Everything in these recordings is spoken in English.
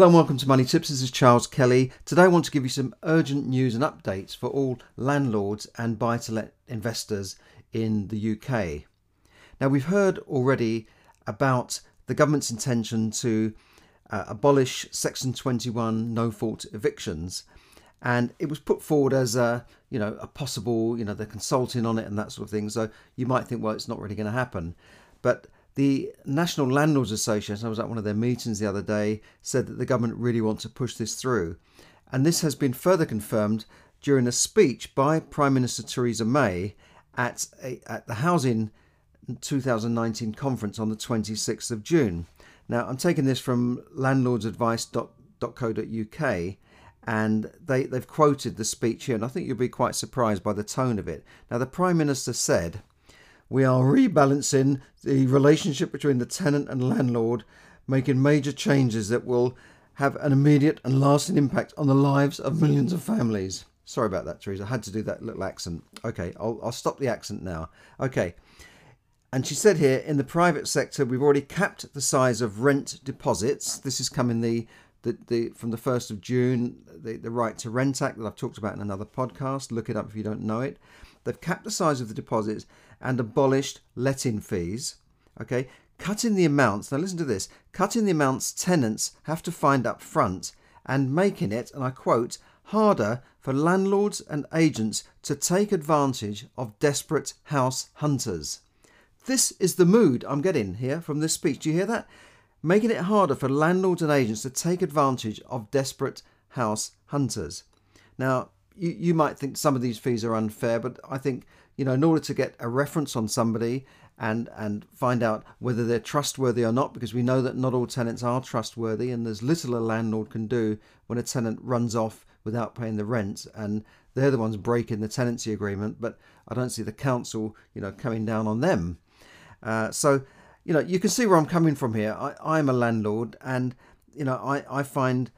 Hello and welcome to Money Tips. This is Charles Kelly. Today I want to give you some urgent news and updates for all landlords and buy to let investors in the UK. Now, we've heard already about the government's intention to uh, abolish Section 21 no fault evictions. And it was put forward as a, you know, a possible, you know, they're consulting on it and that sort of thing. So you might think, well, it's not really going to happen. But the National Landlords Association, I was at one of their meetings the other day, said that the government really wants to push this through. And this has been further confirmed during a speech by Prime Minister Theresa May at, a, at the Housing 2019 conference on the 26th of June. Now, I'm taking this from landlordsadvice.co.uk and they, they've quoted the speech here, and I think you'll be quite surprised by the tone of it. Now, the Prime Minister said, we are rebalancing the relationship between the tenant and landlord, making major changes that will have an immediate and lasting impact on the lives of millions of families. Sorry about that, Theresa. I had to do that little accent. Okay, I'll, I'll stop the accent now. Okay. And she said here in the private sector, we've already capped the size of rent deposits. This is coming the, the, the from the 1st of June, the, the Right to Rent Act that I've talked about in another podcast. Look it up if you don't know it. They've capped the size of the deposits and abolished letting fees. Okay, cutting the amounts. Now listen to this: cutting the amounts tenants have to find up front and making it, and I quote, harder for landlords and agents to take advantage of desperate house hunters. This is the mood I'm getting here from this speech. Do you hear that? Making it harder for landlords and agents to take advantage of desperate house hunters. Now, you, you might think some of these fees are unfair, but I think you know in order to get a reference on somebody and and find out whether they're trustworthy or not, because we know that not all tenants are trustworthy, and there's little a landlord can do when a tenant runs off without paying the rent, and they're the ones breaking the tenancy agreement. But I don't see the council, you know, coming down on them. Uh, so, you know, you can see where I'm coming from here. I, I'm a landlord, and you know, I I find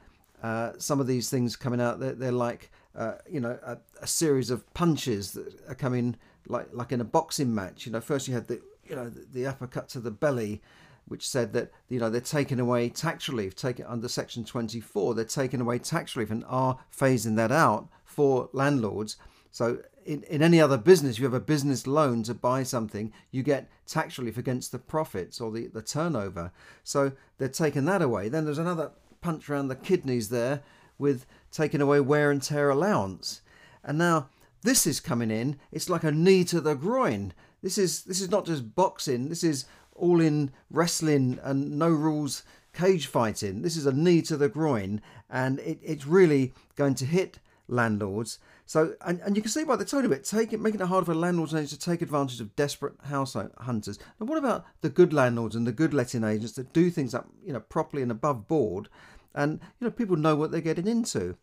uh, some of these things coming out. They're, they're like uh, you know, a, a, series of punches that are coming like like in a boxing match. You know, first you had the you know the, the uppercut to the belly, which said that you know they're taking away tax relief, taking under Section 24, they're taking away tax relief and are phasing that out for landlords. So in, in any other business, you have a business loan to buy something, you get tax relief against the profits or the, the turnover. So they're taking that away. Then there's another punch around the kidneys there with taking away wear and tear allowance. And now this is coming in. It's like a knee to the groin. This is this is not just boxing. This is all in wrestling and no rules cage fighting. This is a knee to the groin, and it, it's really going to hit landlords. So, and, and you can see by the tone of it, take it, making it hard for landlords to take advantage of desperate house hunters. And what about the good landlords and the good letting agents that do things up, you know, properly and above board and you know people know what they're getting into.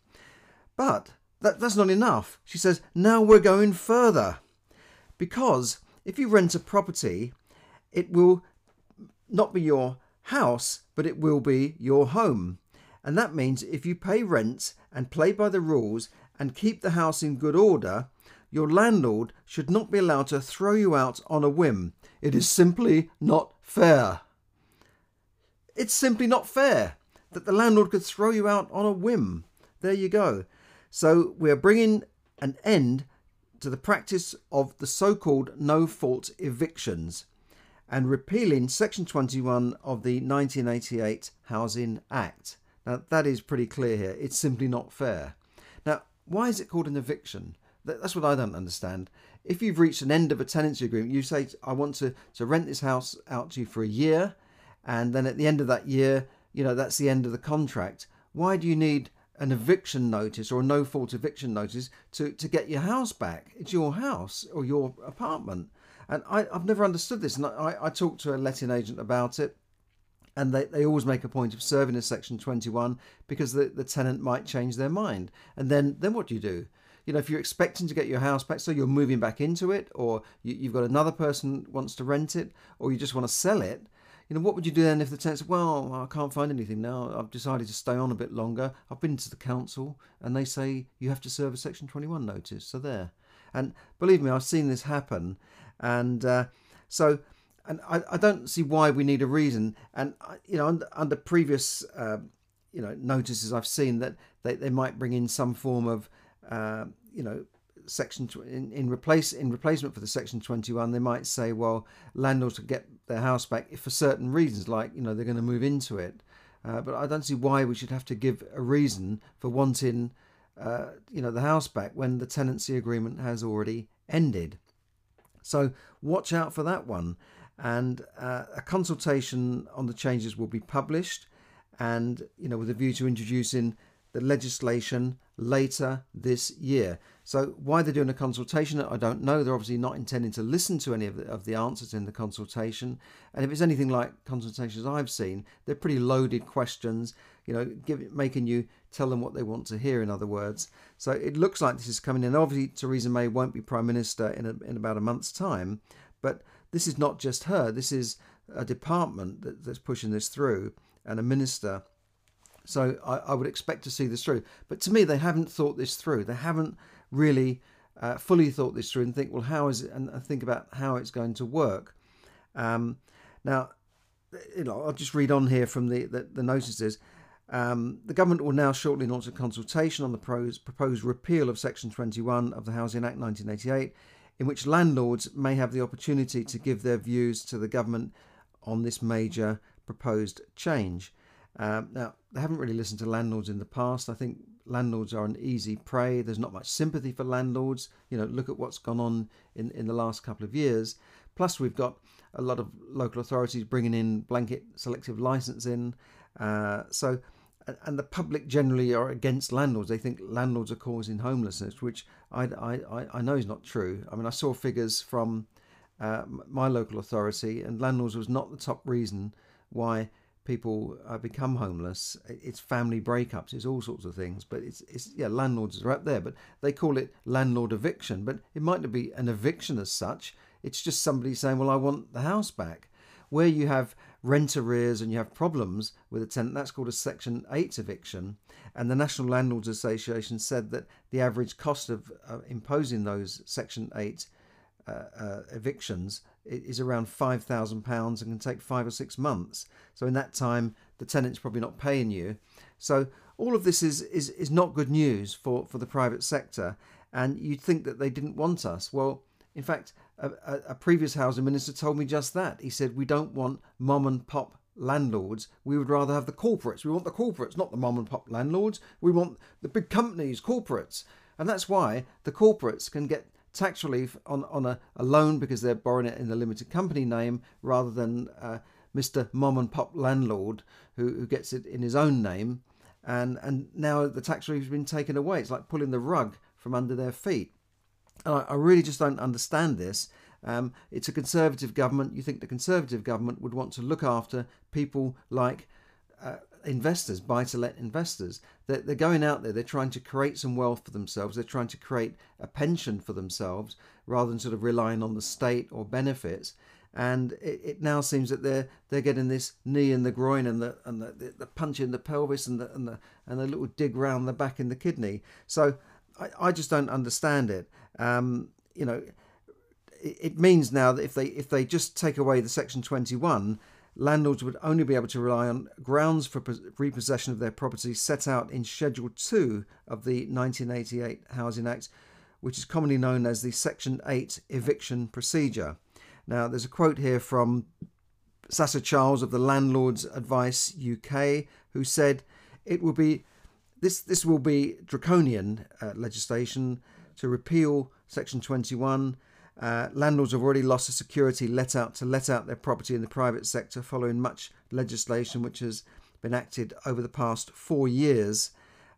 But that, that's not enough. She says now we're going further, because if you rent a property, it will not be your house, but it will be your home. And that means if you pay rent and play by the rules and keep the house in good order, your landlord should not be allowed to throw you out on a whim. It is simply not fair. It's simply not fair that the landlord could throw you out on a whim. There you go. So we are bringing an end to the practice of the so called no fault evictions and repealing Section 21 of the 1988 Housing Act. Now, that is pretty clear here. It's simply not fair. Now, why is it called an eviction? That's what I don't understand. If you've reached an end of a tenancy agreement, you say, I want to, to rent this house out to you for a year, and then at the end of that year, you know, that's the end of the contract. Why do you need an eviction notice or a no fault eviction notice to, to get your house back? It's your house or your apartment. And I, have never understood this. And I, I talked to a letting agent about it. And they, they always make a point of serving a Section 21 because the, the tenant might change their mind. And then, then what do you do? you know, if you're expecting to get your house back, so you're moving back into it, or you, have got another person wants to rent it, or you just want to sell it, you know, what would you do then if the tenant said, well, I can't find anything now. I've decided to stay on a bit longer. I've been to the council and they say you have to serve a Section 21 notice. So there. And believe me, I've seen this happen. And uh, so, and I, I, don't see why we need a reason. And, uh, you know, under, under previous uh, you know notices I've seen that they, they might bring in some form of uh, you know section in, in replace in replacement for the section 21 they might say well landlords could get their house back if for certain reasons like you know they're going to move into it. Uh, but I don't see why we should have to give a reason for wanting uh, you know the house back when the tenancy agreement has already ended. So watch out for that one. And uh, a consultation on the changes will be published and you know with a view to introducing the legislation later this year. So why they're doing a consultation, I don't know. They're obviously not intending to listen to any of the, of the answers in the consultation. And if it's anything like consultations I've seen, they're pretty loaded questions. You know, give, making you tell them what they want to hear. In other words, so it looks like this is coming in. Obviously, Theresa May won't be prime minister in a, in about a month's time, but this is not just her. This is a department that, that's pushing this through and a minister. So I, I, would expect to see this through. But to me, they haven't thought this through. They haven't really uh, fully thought this through and think, well, how is it? And think about how it's going to work. Um, now, you know, I'll just read on here from the the, the notices. Um, the government will now shortly launch a consultation on the pros, proposed repeal of Section 21 of the Housing Act 1988, in which landlords may have the opportunity to give their views to the government on this major proposed change. Uh, now, they haven't really listened to landlords in the past. I think landlords are an easy prey. There's not much sympathy for landlords. You know, look at what's gone on in, in the last couple of years. Plus, we've got a lot of local authorities bringing in blanket selective licensing. Uh, so, and the public generally are against landlords. They think landlords are causing homelessness, which I, I, I know is not true. I mean, I saw figures from uh, my local authority, and landlords was not the top reason why people uh, become homeless. It's family breakups. It's all sorts of things. But it's, it's yeah, landlords are up there. But they call it landlord eviction. But it might not be an eviction as such. It's just somebody saying, "Well, I want the house back." Where you have rent arrears and you have problems with a tenant, that's called a Section 8 eviction. And the National Landlords Association said that the average cost of uh, imposing those Section 8 uh, uh, evictions is around five thousand pounds and can take five or six months. So in that time, the tenant's probably not paying you. So all of this is is is not good news for for the private sector. And you'd think that they didn't want us. Well, in fact, a, a, a previous housing minister told me just that. He said we don't want mom and pop landlords. We would rather have the corporates. We want the corporates, not the mom and pop landlords. We want the big companies, corporates. And that's why the corporates can get tax relief on, on a, a loan because they're borrowing it in the limited company name rather than uh, Mr. Mom and Pop landlord who, who gets it in his own name. And, and now the tax relief has been taken away. It's like pulling the rug from under their feet. And I, I really just don't understand this. Um, it's a conservative government. You think the conservative government would want to look after people like uh, investors, buy to let investors. They're, they're going out there, they're trying to create some wealth for themselves, they're trying to create a pension for themselves rather than sort of relying on the state or benefits. And it, it now seems that they're they're getting this knee in the groin and the and the, the punch in the pelvis and the and the and the little dig round the back in the kidney. So I, I just don't understand it. Um, you know, it, it means now that if they if they just take away the section twenty one, landlords would only be able to rely on grounds for repossession of their property set out in Schedule 2 of the 1988 Housing Act, which is commonly known as the Section 8 eviction procedure. Now, there's a quote here from Sasha Charles of the Landlords Advice UK, who said, "It will be this this will be draconian uh, legislation to repeal Section 21." Uh, landlords have already lost the security let out to let out their property in the private sector following much legislation which has been acted over the past four years,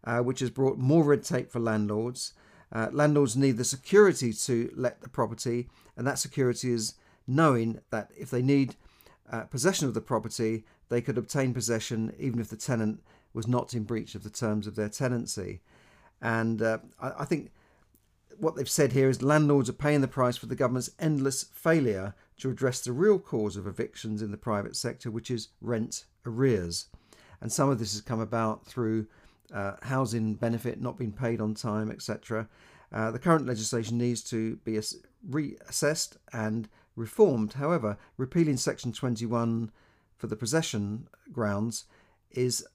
uh, which has brought more red tape for landlords. Uh, landlords need the security to let the property, and that security is knowing that if they need uh, possession of the property, they could obtain possession even if the tenant was not in breach of the terms of their tenancy. And uh, I, I think what they've said here is landlords are paying the price for the government's endless failure to address the real cause of evictions in the private sector, which is rent arrears. And some of this has come about through uh, housing benefit not being paid on time, etc. Uh, the current legislation needs to be reassessed and reformed. However, repealing Section 21 for the possession grounds is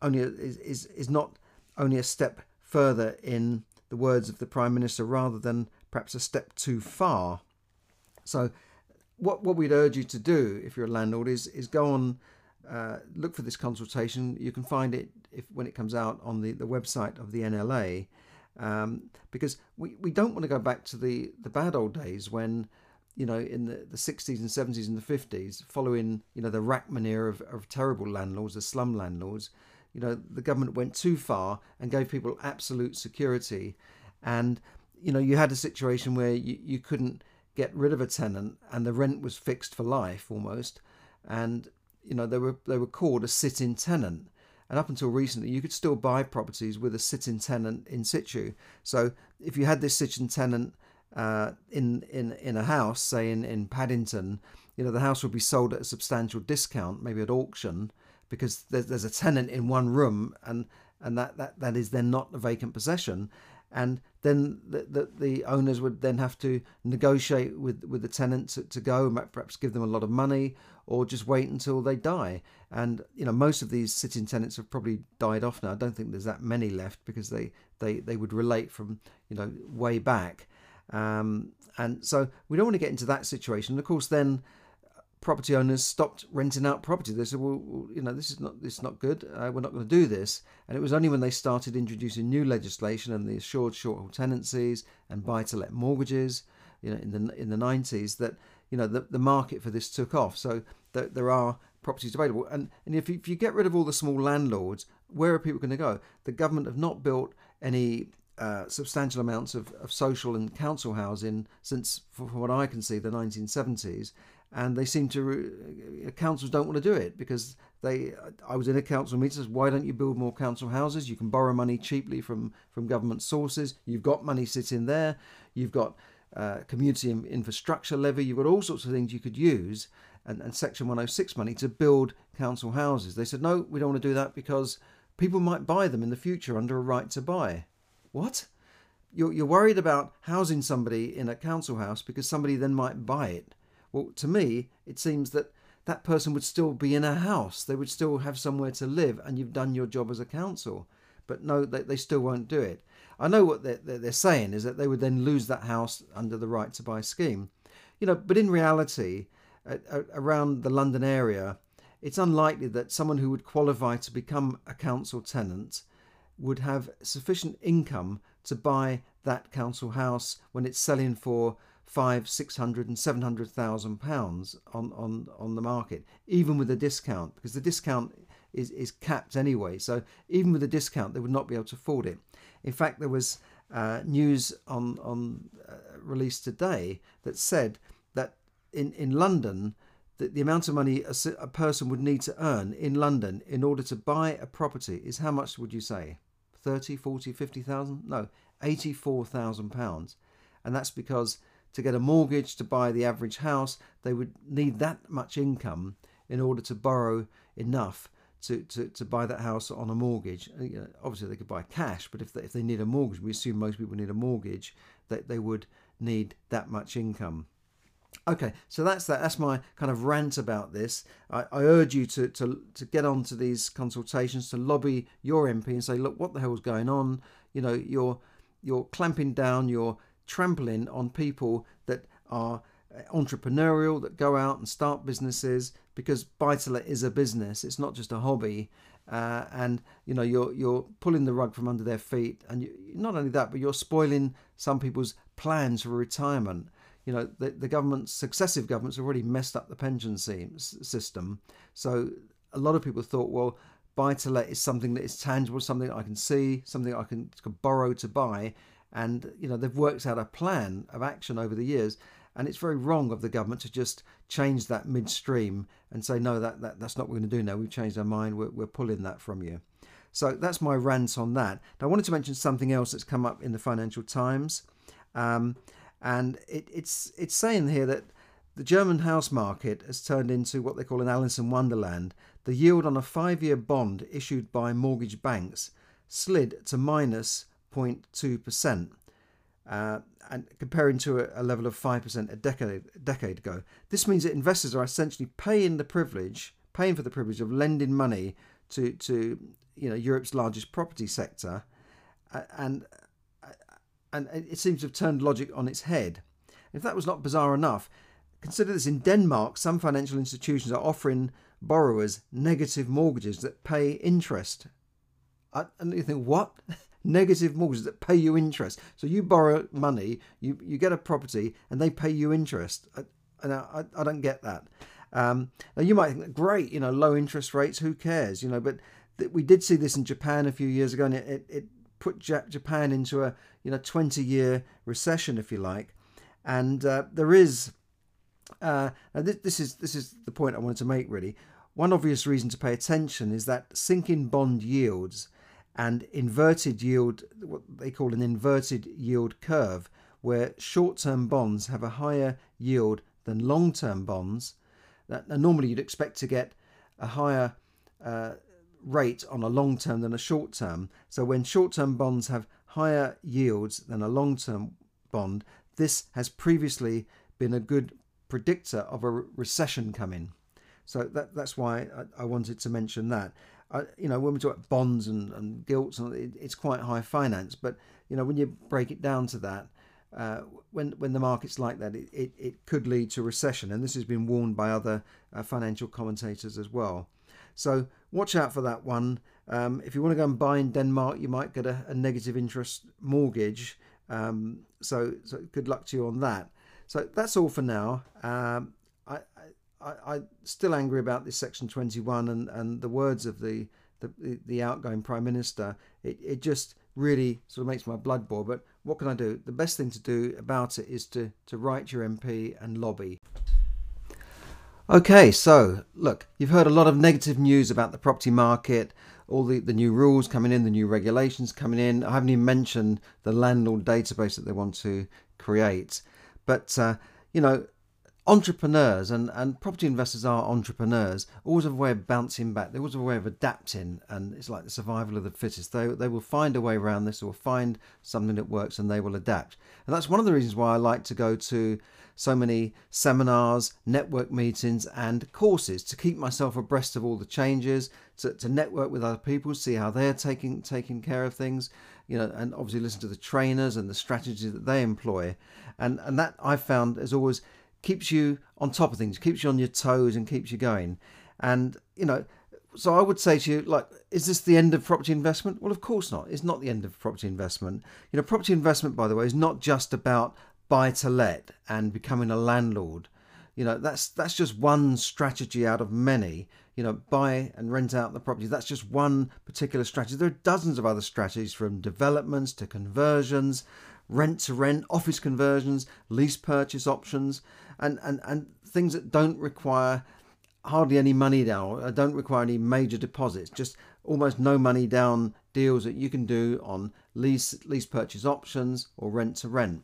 only is, is is not only a step further in the words of the prime minister, rather than perhaps a step too far. So, what what we'd urge you to do if you're a landlord is is go on. Uh, look for this consultation. You can find it if when it comes out on the, the website of the NLA, um, because we, we don't want to go back to the, the bad old days when you know, in the, the 60s and 70s and the 50s, following, you know, the Rachman era of, of terrible landlords, the slum landlords, you know, the government went too far and gave people absolute security. And, you know, you had a situation where you, you couldn't get rid of a tenant and the rent was fixed for life almost. And, you know, they were, they were called a sitting tenant. And up until recently, you could still buy properties with a sitting tenant in situ. So if you had this sitting tenant uh, in in in a house, say in in Paddington, you know the house would be sold at a substantial discount, maybe at auction, because there's, there's a tenant in one room, and and that, that that is then not a vacant possession, and then the, the, the owners would then have to negotiate with with the tenant to, to go, perhaps give them a lot of money, or just wait until they die. And you know most of these sitting tenants have probably died off now. I don't think there's that many left because they they they would relate from you know way back. Um, and so we don't want to get into that situation. And of course, then property owners stopped renting out property. They said, "Well, you know, this is not this is not good. Uh, we're not going to do this." And it was only when they started introducing new legislation and the assured shorthold tenancies and buy-to-let mortgages, you know, in the in the nineties that you know the, the market for this took off. So th- there are properties available. And and if you, if you get rid of all the small landlords, where are people going to go? The government have not built any uh, substantial amounts of, of social and council housing since, from what I can see, the 1970s. And they seem to, uh, councils don't want to do it because they, I was in a council meeting, says why don't you build more council houses? You can borrow money cheaply from, from government sources. You've got money sitting there. You've got uh, community infrastructure levy. You've got all sorts of things you could use and, and Section 106 money to build council houses. They said, no, we don't want to do that because people might buy them in the future under a right to buy. What? You're, you're worried about housing somebody in a council house because somebody then might buy it. Well, to me, it seems that that person would still be in a house. They would still have somewhere to live, and you've done your job as a council. But no, they, they still won't do it. I know what they're, they're saying is that they would then lose that house under the right to buy scheme. You know, but in reality, around the London area, it's unlikely that someone who would qualify to become a council tenant would have sufficient income to buy that council house when it's selling for five, six hundred, and seven hundred thousand pounds on on on the market, even with a discount, because the discount is is capped anyway. So even with a discount, they would not be able to afford it. In fact, there was uh, news on on uh, released today that said that in in London that the amount of money a, a person would need to earn in London in order to buy a property is how much would you say? 30, 40, 50,000? No, 84,000 pounds. And that's because to get a mortgage to buy the average house, they would need that much income in order to borrow enough to, to, to buy that house on a mortgage. Uh, you know, obviously, they could buy cash, but if they, if they need a mortgage, we assume most people need a mortgage, that they would need that much income. Okay, so that's that. That's my kind of rant about this. I, I, urge you to, to to get onto these consultations to lobby your MP and say, look, what the hell's going on? You know, you're you're clamping down, you're trampling on people that are entrepreneurial, that go out and start businesses because buy to let is a business. It's not just a hobby. Uh, and you know you're you're pulling the rug from under their feet, and you, not only that, but you're spoiling some people's plans for retirement you know, the, the governments, successive governments, have already messed up the pension system. So a lot of people thought, well, buy to let is something that is tangible, something I can see, something I can, can borrow to buy. And, you know, they've worked out a plan of action over the years. And it's very wrong of the government to just change that midstream and say, no, that, that that's not what we're going to do now. We've changed our mind. We're, we're pulling that from you. So that's my rant on that. Now, I wanted to mention something else that's come up in the Financial Times. Um, and it, it's it's saying here that the German house market has turned into what they call an Alice in Wonderland. The yield on a five-year bond issued by mortgage banks slid to minus 0.2 percent. Uh, and comparing to a, a level of 5% a decade, a decade ago. This means that investors are essentially paying the privilege, paying for the privilege of lending money to to you know Europe's largest property sector, and and it seems to have turned logic on its head. If that was not bizarre enough, consider this: in Denmark, some financial institutions are offering borrowers negative mortgages that pay interest. And you think, what? negative mortgages that pay you interest. So you borrow money, you, you get a property, and they pay you interest. And I, I don't get that. Um, now you might think, great, you know, low interest rates, who cares? You know, but th- we did see this in Japan a few years ago, and it, it, it put Japan into a you know 20 year recession, if you like. And uh, there is, uh, this, this is this is the point I wanted to make really. One obvious reason to pay attention is that sinking bond yields and inverted yield, what they call an inverted yield curve, where short term bonds have a higher yield than long term bonds. That, normally you'd expect to get a higher uh, rate on a long term than a short term. So when short term bonds have higher yields than a long term bond, this has previously been a good predictor of a recession coming. So that, that's why I, I wanted to mention that. You know, when we talk about bonds and, and gilts, and it, it's quite high finance, but you know, when you break it down to that, uh, when when the market's like that, it, it, it, could lead to recession, and this has been warned by other uh, financial commentators as well. So watch out for that one. Um, if you want to go and buy in Denmark, you might get a, a negative interest mortgage. Um, so so good luck to you on that. So that's all for now. Um, I, I, I still angry about this Section 21 and, and the words of the, the, the outgoing Prime Minister. It, it just really sort of makes my blood boil. But what can I do? The best thing to do about it is to, to write your MP and lobby. Okay, so look, you've heard a lot of negative news about the property market, all the, the new rules coming in, the new regulations coming in. I haven't even mentioned the landlord database that they want to create. But, uh, you know, entrepreneurs and, and property investors are entrepreneurs always have a way of bouncing back. They always have a way of adapting and it's like the survival of the fittest. They, they will find a way around this or find something that works and they will adapt. And that's one of the reasons why i like to go to so many seminars network meetings and courses to keep myself abreast of all the changes to, to network with other people see how they're taking taking care of things you know and obviously listen to the trainers and the strategies that they employ. And and that i found is always keeps you on top of things, keeps you on your toes, and keeps you going. And you know, so I would say to you, like, is this the end of property investment? Well, of course not. It's not the end of property investment. You know, property investment, by the way, is not just about buy to let and becoming a landlord. You know, that's that's just one strategy out of many. You know, buy and rent out the property. That's just one particular strategy. There are dozens of other strategies from developments to conversions, rent to rent, office conversions, lease purchase options and, and, and things that don't require hardly any money down, don't require any major deposits, just almost no money down deals that you can do on lease lease purchase options or rent to rent.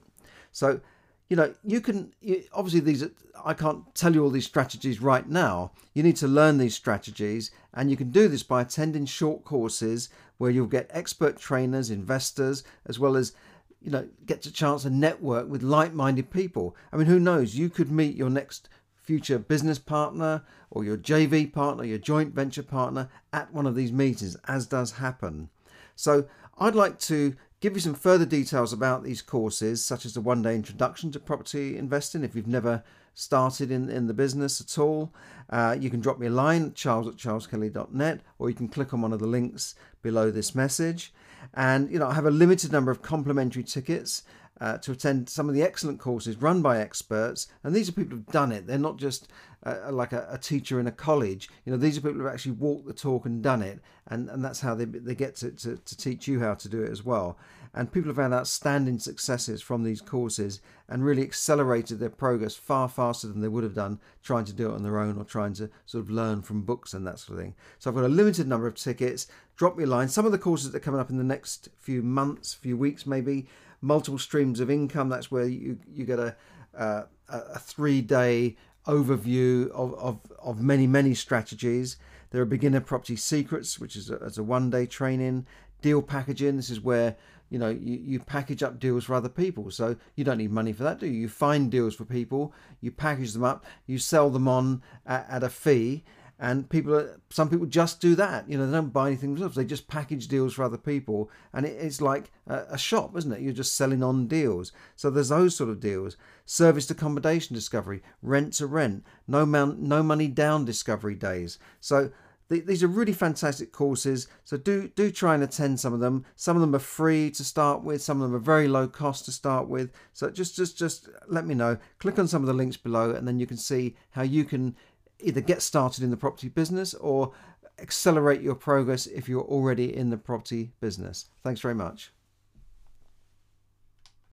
So, you know, you can you, obviously these. I can't tell you all these strategies right now. You need to learn these strategies, and you can do this by attending short courses where you'll get expert trainers, investors, as well as you know, gets a chance to network with like-minded people. I mean, who knows? You could meet your next future business partner or your JV partner, your joint venture partner at one of these meetings, as does happen. So I'd like to give you some further details about these courses, such as the one day introduction to property investing if you've never started in, in the business at all. Uh, you can drop me a line, charles at charleskelly.net, or you can click on one of the links below this message. And you know, I have a limited number of complimentary tickets uh, to attend some of the excellent courses run by experts. And these are people who've done it. They're not just uh, like a, a, teacher in a college. You know, these are people who've actually walked the talk and done it. And, and that's how they, they get to, to, to teach you how to do it as well. And people have had outstanding successes from these courses and really accelerated their progress far faster than they would have done trying to do it on their own or trying to sort of learn from books and that sort of thing. So I've got a limited number of tickets. Drop me a line. Some of the courses that are coming up in the next few months, few weeks maybe, multiple streams of income. That's where you, you get a, a three day overview of, of, of many, many strategies. There are beginner property secrets, which is a, a one day training. Deal packaging. This is where you know you, you package up deals for other people. So you don't need money for that do you? You find deals for people you package them up you sell them on at, at a fee and people are, some people just do that. You know they don't buy anything themselves. They just package deals for other people and it, it's like a, a, shop isn't it? You're just selling on deals. So there's those sort of deals. Serviced accommodation discovery rent to rent no man, no money down discovery days. So these are really fantastic courses so do do try and attend some of them some of them are free to start with some of them are very low cost to start with so just just just let me know click on some of the links below and then you can see how you can either get started in the property business or accelerate your progress if you're already in the property business. Thanks very much.